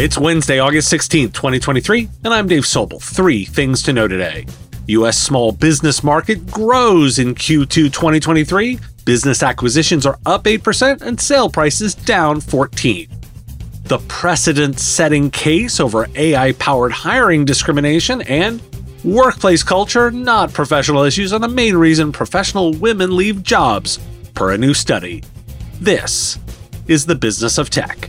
It's Wednesday, August 16th, 2023, and I'm Dave Sobel. Three things to know today. U.S. small business market grows in Q2 2023. Business acquisitions are up 8% and sale prices down 14. The precedent-setting case over AI-powered hiring discrimination and workplace culture, not professional issues, are the main reason professional women leave jobs, per a new study. This is the business of tech.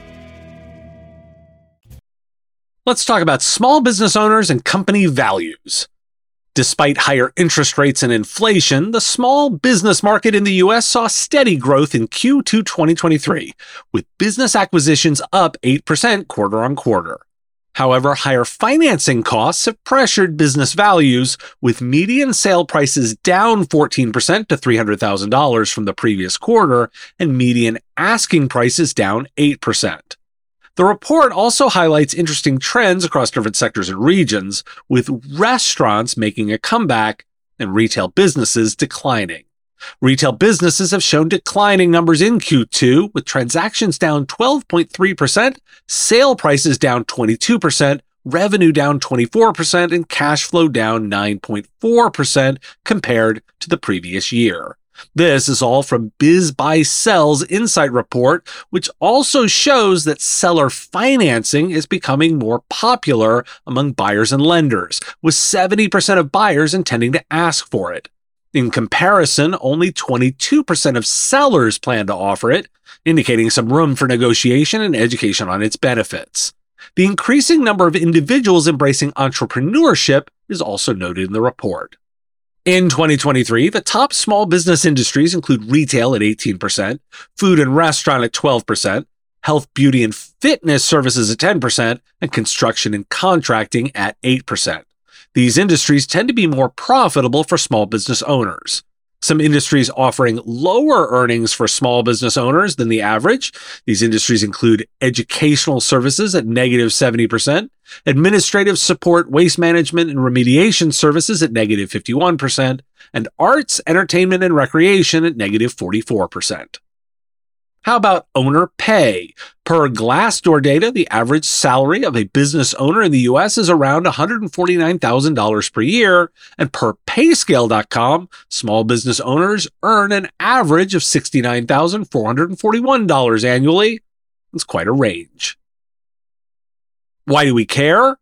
Let's talk about small business owners and company values. Despite higher interest rates and inflation, the small business market in the US saw steady growth in Q2 2023, with business acquisitions up 8% quarter on quarter. However, higher financing costs have pressured business values, with median sale prices down 14% to $300,000 from the previous quarter and median asking prices down 8%. The report also highlights interesting trends across different sectors and regions, with restaurants making a comeback and retail businesses declining. Retail businesses have shown declining numbers in Q2, with transactions down 12.3%, sale prices down 22%, revenue down 24%, and cash flow down 9.4% compared to the previous year. This is all from BizBuySell's Insight Report, which also shows that seller financing is becoming more popular among buyers and lenders, with 70% of buyers intending to ask for it. In comparison, only 22% of sellers plan to offer it, indicating some room for negotiation and education on its benefits. The increasing number of individuals embracing entrepreneurship is also noted in the report. In 2023, the top small business industries include retail at 18%, food and restaurant at 12%, health, beauty, and fitness services at 10%, and construction and contracting at 8%. These industries tend to be more profitable for small business owners. Some industries offering lower earnings for small business owners than the average. These industries include educational services at negative 70%, administrative support, waste management, and remediation services at negative 51%, and arts, entertainment, and recreation at negative 44%. How about owner pay? Per Glassdoor data, the average salary of a business owner in the US is around $149,000 per year, and per payscale.com, small business owners earn an average of $69,441 annually. It's quite a range. Why do we care?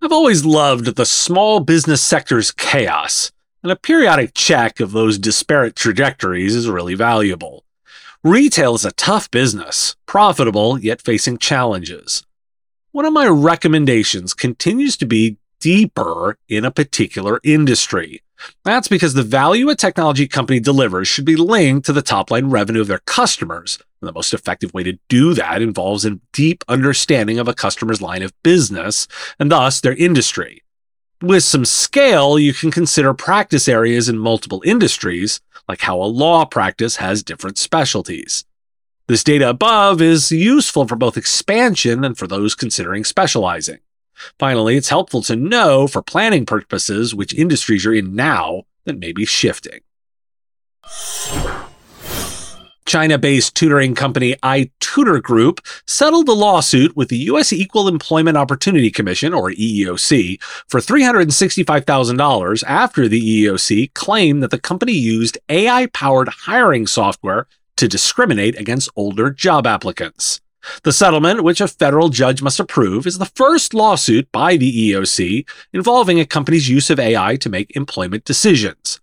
I've always loved the small business sector's chaos, and a periodic check of those disparate trajectories is really valuable. Retail is a tough business, profitable yet facing challenges. One of my recommendations continues to be deeper in a particular industry. That's because the value a technology company delivers should be linked to the top line revenue of their customers. And the most effective way to do that involves a deep understanding of a customer's line of business and thus their industry. With some scale, you can consider practice areas in multiple industries, like how a law practice has different specialties. This data above is useful for both expansion and for those considering specializing. Finally, it's helpful to know for planning purposes which industries you're in now that may be shifting. China based tutoring company iTutor Group settled a lawsuit with the U.S. Equal Employment Opportunity Commission, or EEOC, for $365,000 after the EEOC claimed that the company used AI powered hiring software to discriminate against older job applicants. The settlement, which a federal judge must approve, is the first lawsuit by the EEOC involving a company's use of AI to make employment decisions.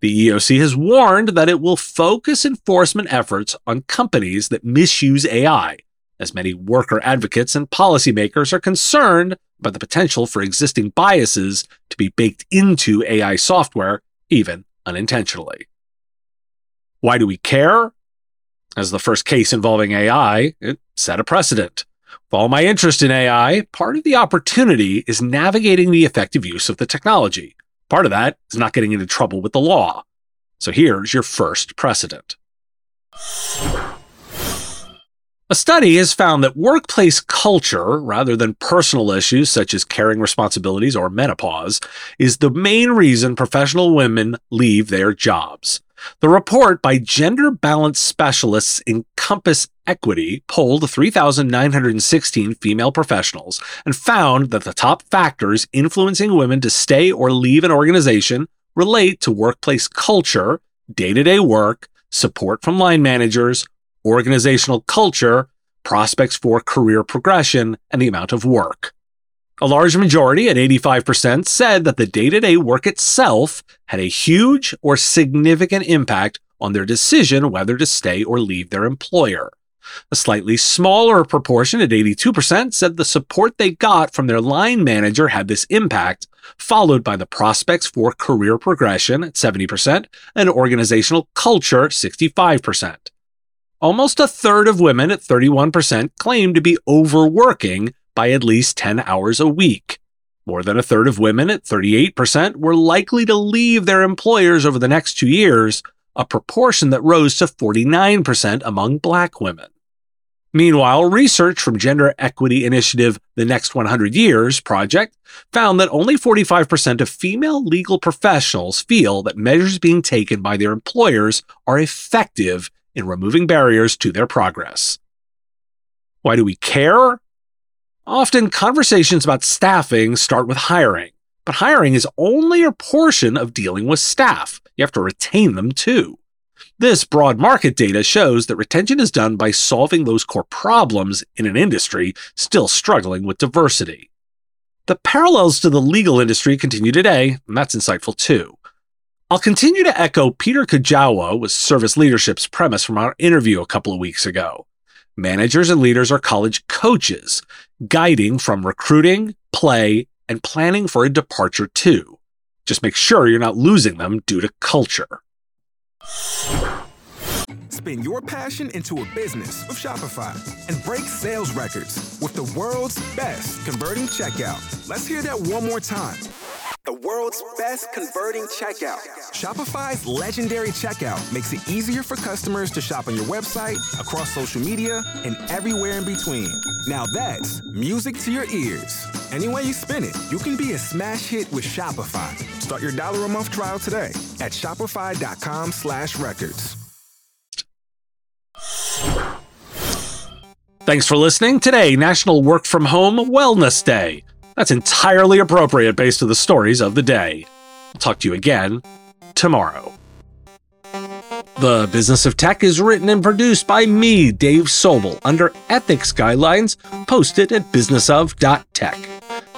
The EEOC has warned that it will focus enforcement efforts on companies that misuse AI, as many worker advocates and policymakers are concerned about the potential for existing biases to be baked into AI software, even unintentionally. Why do we care? As the first case involving AI, it set a precedent. With all my interest in AI, part of the opportunity is navigating the effective use of the technology. Part of that is not getting into trouble with the law. So here's your first precedent. A study has found that workplace culture, rather than personal issues such as caring responsibilities or menopause, is the main reason professional women leave their jobs. The report by gender balance specialists in Compass Equity polled 3,916 female professionals and found that the top factors influencing women to stay or leave an organization relate to workplace culture, day to day work, support from line managers, organizational culture, prospects for career progression, and the amount of work. A large majority, at 85%, said that the day to day work itself had a huge or significant impact on their decision whether to stay or leave their employer. A slightly smaller proportion, at 82%, said the support they got from their line manager had this impact, followed by the prospects for career progression at 70% and organizational culture 65%. Almost a third of women at 31% claimed to be overworking by at least 10 hours a week. More than a third of women at 38% were likely to leave their employers over the next two years, a proportion that rose to 49% among black women. Meanwhile, research from gender equity initiative The Next 100 Years project found that only 45% of female legal professionals feel that measures being taken by their employers are effective in removing barriers to their progress. Why do we care? Often conversations about staffing start with hiring, but hiring is only a portion of dealing with staff. You have to retain them too. This broad market data shows that retention is done by solving those core problems in an industry still struggling with diversity. The parallels to the legal industry continue today, and that's insightful too. I'll continue to echo Peter Kujawa with Service Leadership's premise from our interview a couple of weeks ago. Managers and leaders are college coaches, guiding from recruiting, play, and planning for a departure too. Just make sure you're not losing them due to culture. Spin your passion into a business with Shopify and break sales records with the world's best converting checkout. Let's hear that one more time the world's best converting checkout. Shopify's legendary checkout makes it easier for customers to shop on your website, across social media, and everywhere in between. Now that's music to your ears. Any way you spin it, you can be a smash hit with Shopify. Start your dollar a month trial today at shopify.com slash records. Thanks for listening. Today, National Work From Home Wellness Day. That's entirely appropriate based on the stories of the day. I'll talk to you again tomorrow. The Business of Tech is written and produced by me, Dave Sobel, under ethics guidelines posted at businessof.tech.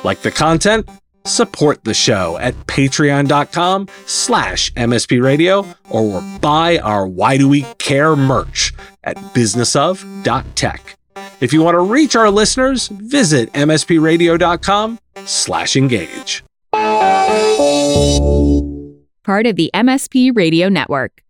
Like the content? Support the show at patreon.com slash mspradio or buy our Why Do We Care merch at businessof.tech. If you want to reach our listeners, visit mspradio.com slash engage. Part of the MSP Radio Network.